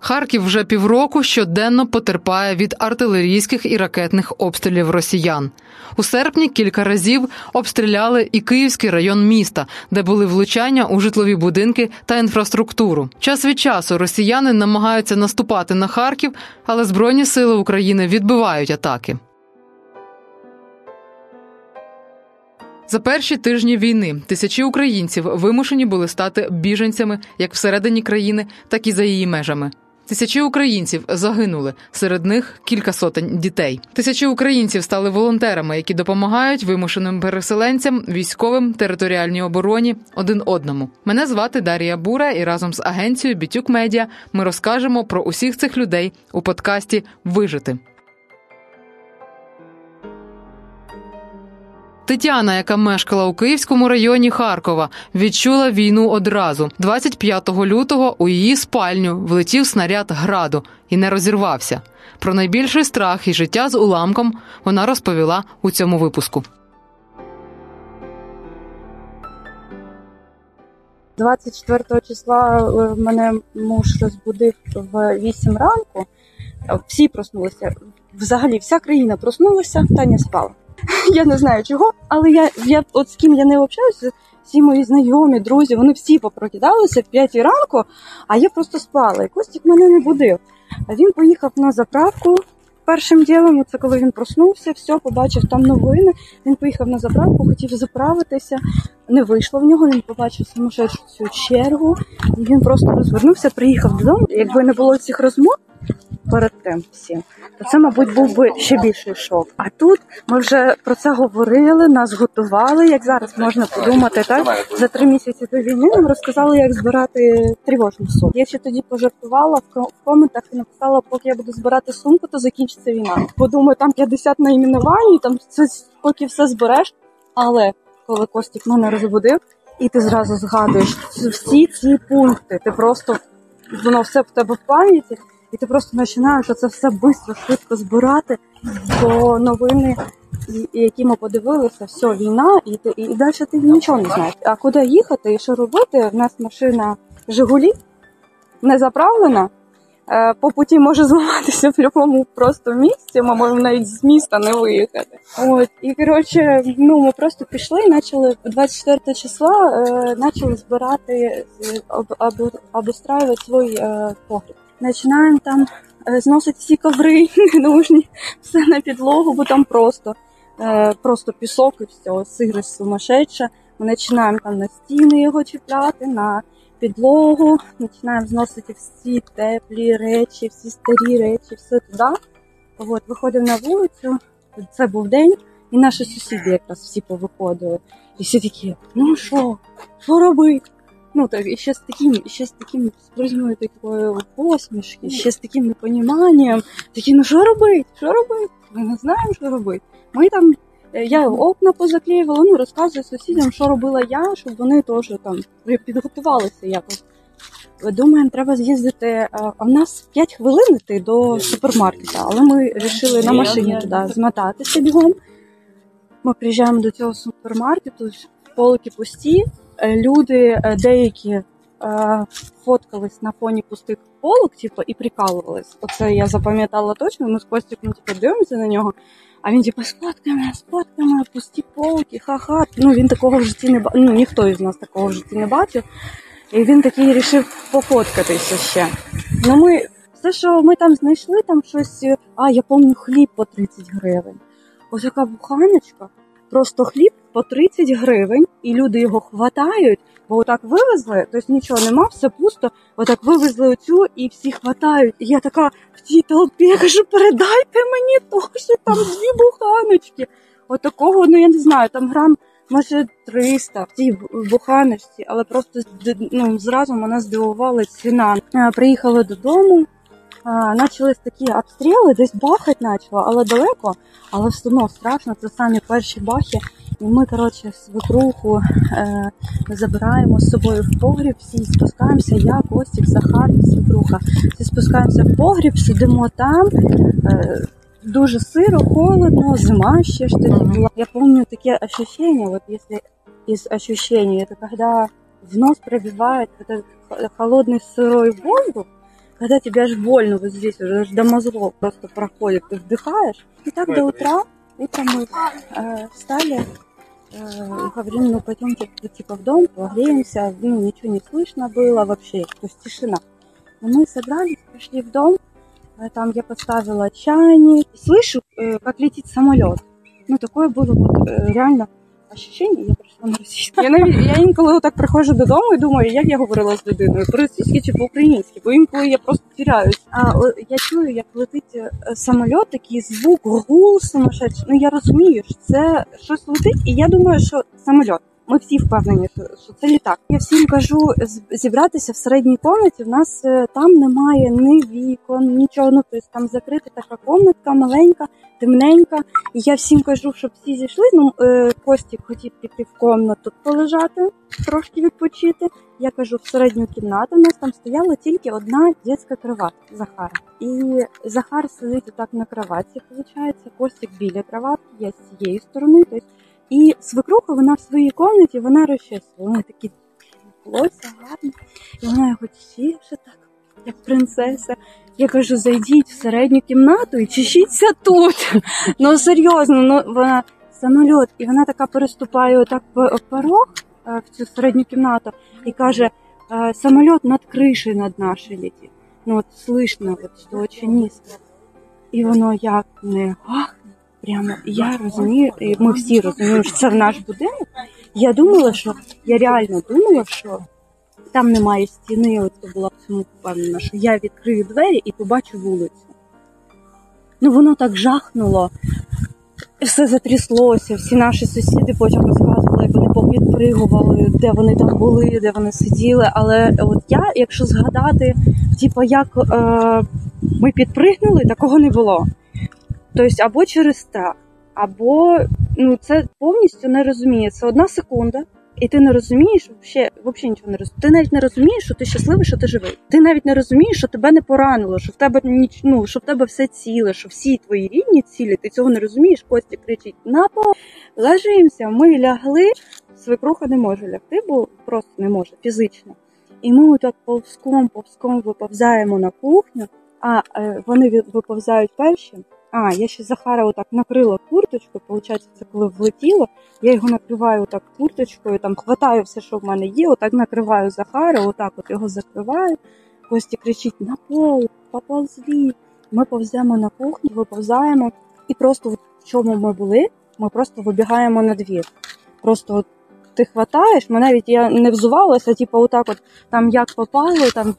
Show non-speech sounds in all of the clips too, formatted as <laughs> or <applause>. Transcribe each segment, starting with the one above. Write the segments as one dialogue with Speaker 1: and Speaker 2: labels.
Speaker 1: Харків вже півроку щоденно потерпає від артилерійських і ракетних обстрілів росіян. У серпні кілька разів обстріляли і Київський район міста, де були влучання у житлові будинки та інфраструктуру. Час від часу росіяни намагаються наступати на Харків, але Збройні сили України відбивають атаки. За перші тижні війни тисячі українців вимушені були стати біженцями як всередині країни, так і за її межами. Тисячі українців загинули, серед них кілька сотень дітей. Тисячі українців стали волонтерами, які допомагають вимушеним переселенцям, військовим, територіальній обороні один одному. Мене звати Дарія Бура, і разом з агенцією Бітюк Медіа ми розкажемо про усіх цих людей у подкасті Вижити. Тетяна, яка мешкала у Київському районі Харкова, відчула війну одразу. 25 лютого у її спальню влетів снаряд граду і не розірвався. Про найбільший страх і життя з уламком вона розповіла у цьому випуску.
Speaker 2: 24 числа е, мене муж розбудив в 8 ранку. Всі проснулися. Взагалі, вся країна проснулася, Таня спала. <laughs> Я не знаю чого, але я я от з ким я не общаюся, всі мої знайомі, друзі, вони всі попрокидалися в 5 ранку, а я просто спала. І Костік мене не будив. А він поїхав на заправку першим ділом. Це коли він проснувся, все, побачив там новини. Він поїхав на заправку, хотів заправитися. Не вийшло в нього. Він побачив сумасшедшу цю чергу. Він просто розвернувся, приїхав додому. Якби не було цих розмов перед тим всім, то це, мабуть, був би ще більший шок. А тут ми вже про це говорили, нас готували. Як зараз можна подумати, так за три місяці до війни нам розказали, як збирати тривожну сумку. Я ще тоді пожартувала в коментах і написала, поки я буду збирати сумку, то закінчиться війна. Подумаю, там 50 найменувань, там це поки все збереш. Але коли Костік мене розбудив, і ти зразу згадуєш всі ці пункти, ти просто воно все в тебе в пам'яті. І ти просто починаєш це все швидко, швидко збирати, бо новини, які ми подивилися, все, війна, і ти і далі ти нічого не знаєш. А куди їхати і що робити? В нас машина Жигулі не заправлена. Е, по путі може зламатися в будь-якому просто місці, ми можемо навіть з міста не виїхати. От і коротше, ну ми просто пішли і почали 24 числа е, почали збирати об, об, обустраювати свій е, погріб. Починаємо там е, зносити всі коври <laughs> ненужні, все на підлогу, бо там просто е, просто пісок і все, сири сумасшедша. Ми починаємо там на стіни його чіпляти, на підлогу, починаємо зносити всі теплі речі, всі старі речі, все туди. От, Виходимо на вулицю, це був день, і наші сусіди якраз всі повиходили. І всі такі, ну що, що робити? Ну, так, і ще з таким, ще з таким спружною такою посмішки, ще з таким непоніманням. Такі, ну що робити? Що робити? Ми не знаємо, що робити. Ми там, е, я окна позаклеювала, ну розказую сусідям, що робила я, щоб вони теж там підготувалися якось. Думаємо, треба з'їздити. А в нас 5 хвилин йти до супермаркета, але ми вирішили на машині туди змотатися бігом. Ми приїжджаємо до цього супермаркету, полики пусті. Е, люди е, деякі е, фоткались на фоні пустих полок, типу, і прикалувались. Оце я запам'ятала точно. Ми з Костіком типу, дивимося на нього. А він типу, сфоткаємо, сфоткаємо, пусті полки, ха-ха. Ну він такого в житті не бачив. Ну ніхто із нас такого в житті не бачив. І він такий вирішив пофоткатися ще. Ну ми все, що ми там знайшли, там щось. А, я пам'ятаю, хліб по 30 гривень. Ось яка буханочка. Просто хліб по 30 гривень, і люди його хватають, бо отак вивезли, тобто нічого нема, все пусто. Отак вивезли оцю і всі хватають. І я така в тій толпі я кажу, передайте мені теж там дві буханочки. Отакого, ну я не знаю, там грам. Може 300 в цій буханочці, але просто ну, зразу мене здивувала ціна. Приїхали додому, почались такі обстріли, десь бахать почало, але далеко, але все одно страшно. Це самі перші бахи. І ми, коротше, свекруху е, забираємо з собою в погріб, всі спускаємося, я, Костік, Захар, свекруха. Всі спускаємося в погріб, сидимо там. Е, Дуже сиро, холодно, зима ще ж тоді була. Я пам'ятаю таке ощущение, вот если из ощущений, это когда в нос пробивает этот холодный сырой воздух, когда тебе аж больно вот здесь уже аж до мозгов просто проходит, ты вдыхаешь. И так до утра, утром мы э, встали, э, говорим, ну пойдемте типа в дом, погреемся, ну ничего не слышно было вообще, то есть тишина. Но мы собрались, пришли в дом, э, там я поставила чайник, слышу, э, как летит самолет. Ну такое было вот реально ощущення, я прийшла на російську. Я навіть я інколи так приходжу додому і думаю, як я говорила з людиною, по-російськи чи по-українськи, бо інколи я просто тіряюсь. А о, я чую, як летить е, самоліт, такий звук, гул сумасшедший. Ну я розумію, що це щось летить, і я думаю, що самоліт. Ми всі впевнені, що це літак. Я всім кажу зібратися в середній комнаті. В нас е, там немає ні вікон, нічого. Ну тобто там закрита така комнатка, маленька, темненька. І я всім кажу, щоб всі зійшли. Ну е, Костік хотів піти в комнату полежати, трошки відпочити. Я кажу, в середню кімнату. У нас там стояла тільки одна дитяча кровать Захара. І Захар сидить отак на кроваті, виходить, Костік біля кроватки, я з цієї сторони. Тобто і свекруха, вона в своїй комнаті, вона розчесує. Вона такі волосся гарне. І вона його чеше так, як принцеса. Я кажу, зайдіть в середню кімнату і чешіться тут. <laughs> Ну серйозно, ну вона самоліт, і вона така переступає отак по- порог е, в цю середню кімнату і каже: е, самоліт над кришею над нашою летить. Ну от слышно, от що низько. І воно як не ахне. Прямо я розумію, і ми всі розуміємо, що це в наш будинок. Я думала, що я реально думала, що там немає стіни, от я була в цьому впевнена, що я відкрию двері і побачу вулицю. Ну воно так жахнуло, все затряслося, всі наші сусіди потім розказували, як вони попідпригували, де вони там були, де вони сиділи. Але от я, якщо згадати, типу, як е, ми підпригнули, такого не було. Тобто, або через страх, або ну це повністю не розуміє. Це одна секунда, і ти не розумієш взагалі, взагалі нічого не розумієш. Ти навіть не розумієш, що ти щасливий, що ти живий. Ти навіть не розумієш, що тебе не поранило, що в тебе ніч, ну, що в тебе все ціле, що всі твої рідні цілі, ти цього не розумієш. Костя кричить на пол, ложимося, ми лягли. Свекруха не може лягти, бо просто не може фізично. І ми отак повзком, повзком виповзаємо на кухню, а е, вони ви- виповзають перші. А, я ще Захара отак накрила курточкою, виходить, це коли влетіло, я його накриваю отак курточкою, там хватаю все, що в мене є, отак накриваю Захара, отак от його закриваю. Костя кричить на пол, поползли. Ми повземо на кухню, виповзаємо, і просто в чому ми були, ми просто вибігаємо на двір. Просто от ти хватаєш, ми навіть я не взувалася, типу, отак от там як попало, там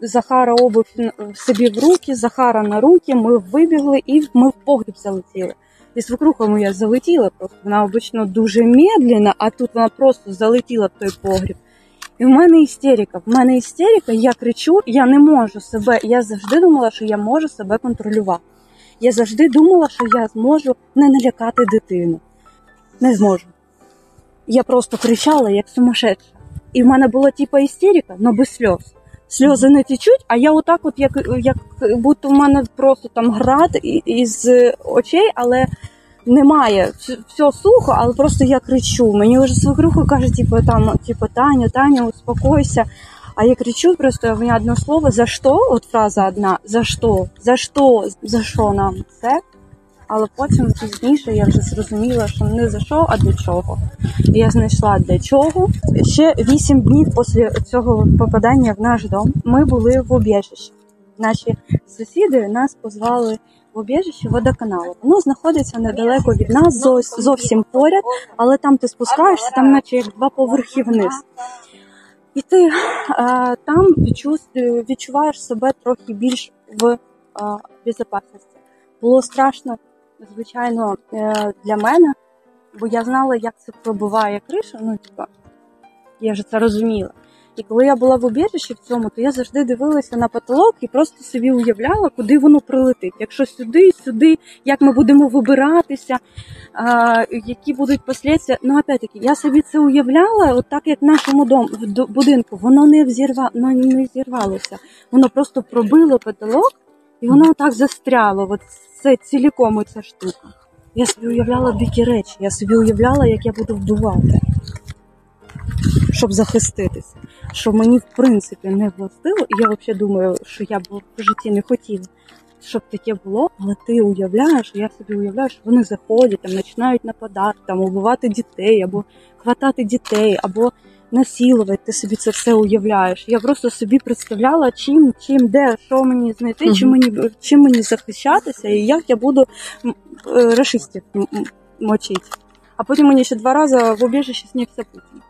Speaker 2: Захара обувь собі в руки, Захара на руки, ми вибігли і ми в погріб залетіли. І свекруха моя залетіла просто. Вона обично дуже медленно, а тут вона просто залетіла в той погріб. І в мене істерика. В мене істерика, я кричу, я не можу себе. Я завжди думала, що я можу себе контролювати. Я завжди думала, що я зможу не налякати дитину. Не зможу. Я просто кричала, як сумасшедша. І в мене була типа істерика, але без сльоз. Сльози не течуть, а я отак, от як, як будто в мене просто там град із очей, але немає. Все сухо, але просто я кричу. Мені вже свекруха каже, типу, там, типу, Таня, Таня, успокойся. А я кричу просто мене одне слово за що? От фраза одна за що? За що? За що нам це? Але потім пізніше я вже зрозуміла, що не за що, а для чого. Я знайшла для чого. Ще вісім днів після цього попадання в наш дом ми були в убіжищі. Наші сусіди нас позвали в убіжище водоканалу. Воно знаходиться недалеко від нас, зовсім поряд, але там ти спускаєшся, там наче як два поверхи вниз. І ти е, там відчуваєш себе трохи більш в е, безпечності. Було страшно, звичайно, е, для мене, бо я знала, як це пробиває кришу. Ну, типа, я вже це розуміла. І коли я була в убіжищі в цьому, то я завжди дивилася на потолок і просто собі уявляла, куди воно прилетить. Якщо сюди, сюди, як ми будемо вибиратися, а, які будуть послідствия. Ну, опять-таки, я собі це уявляла, от так як в нашому дом, в будинку, воно не взірва, ну, не зірвалося. Воно просто пробило потолок, і воно так застряло. От це ціліком ця штука. Я собі уявляла дикі речі, я собі уявляла, як я буду вдувати. щоб захиститися. Що мені в принципі не властиво, і я взагалі думаю, що я б в житті не хотіла, щоб таке було, але ти уявляєш, я собі уявляю, що вони заходять, там починають нападати, там убивати дітей, або хватати дітей, або насилувати, ти собі це все уявляєш. Я просто собі представляла, чим, чим, де, що мені знайти, чим мені чим мені захищатися, і як я буду е, м- мочити. А потім мені ще два рази в убіжище снівся Путін,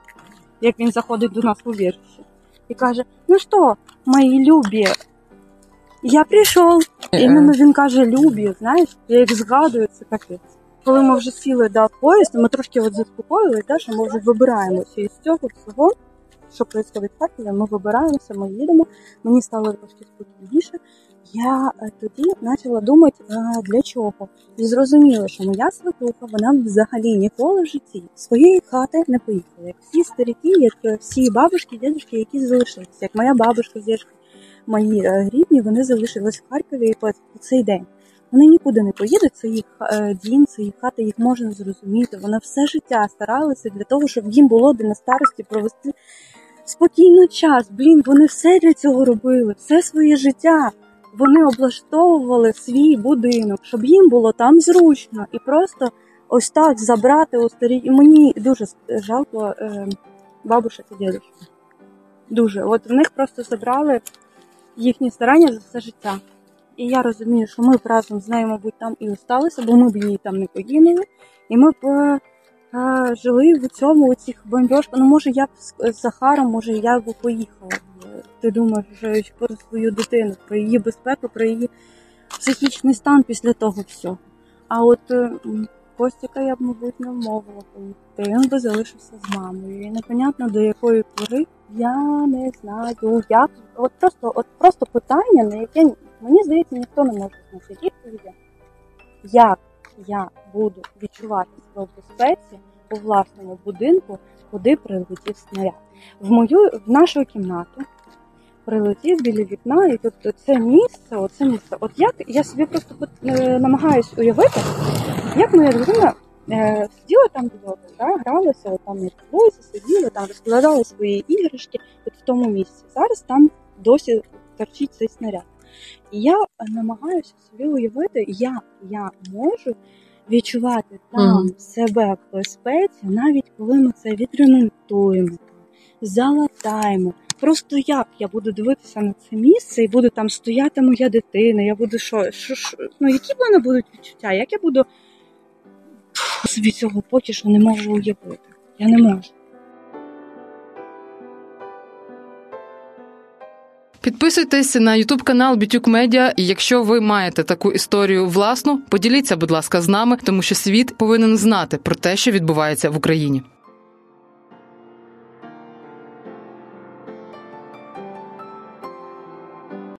Speaker 2: як він заходить до нас в убіжище. І каже: Ну що, мої любі, я прийшов. Іменно він каже любі, знаєш, я їх згадую, це капець. Коли ми вже сіли до поїзду, ми трошки от заспокоїли, да, що ми вже вибираємося із цього всього, що відбувається в Харкові, ми вибираємося, ми їдемо. Мені стало трошки спокійніше. Я е, тоді почала думати, для чого. І зрозуміла, що моя свекруха, вона взагалі ніколи в житті своєї хати не поїхала. Як всі старики, як е, всі бабушки, дідушки, які залишилися, як моя бабушка з мої е, рідні, вони залишились в Харкові по цей день. Вони нікуди не поїдуть, це їх е, дім, це їх хата, їх можна зрозуміти. Вони все життя старалися для того, щоб їм було де на старості провести спокійно час. Блін, вони все для цього робили, все своє життя. Вони облаштовували свій будинок, щоб їм було там зручно і просто ось так забрати у старі. І мені дуже жалко е, бабушек і дідушок. Дуже. От в них просто забрали їхні старання за все життя. І я розумію, що ми б разом з нею, мабуть, там і осталися, бо ми б її там не покинули. І ми б е, е, жили в цьому, у цих бомбьошках. Ну, може, я б з, Захаром, може, я б поїхала. Ти думаєш про свою дитину, про її безпеку, про її психічний стан після того всього. А от Костіка я б, мабуть, не вмовила поїхати. Він би залишився з мамою. І непонятно до якої пори я не знаю, як. От просто, от просто питання, на яке мені здається, ніхто не може знайти відповіді. Як я буду відчувати себе в безпеці у власному будинку, куди прилетів снаряд? В мою в нашу кімнату прилетів біля вікна, і тобто це місце, оце місце. От як я собі просто е, намагаюсь уявити, як моя дружина е, сиділа там вдома, да, гралася, от там підлозі, сиділа, там розкладала свої іграшки от в тому місці. Зараз там досі торчить цей снаряд. І я намагаюся собі уявити, як я можу відчувати там
Speaker 1: Мгм.
Speaker 2: себе в безпеці, навіть коли ми це відремонтуємо, залатаємо. Просто як я буду дивитися на це місце і буде там стояти моя дитина, я буду що, що, що ну які в мене будуть відчуття? Як я буду собі цього поки що не можу уявити. Я не можу.
Speaker 1: Підписуйтесь на Ютуб канал Бітюк Медіа. І якщо ви маєте таку історію власну, поділіться, будь ласка, з нами, тому що світ повинен знати про те, що відбувається в Україні.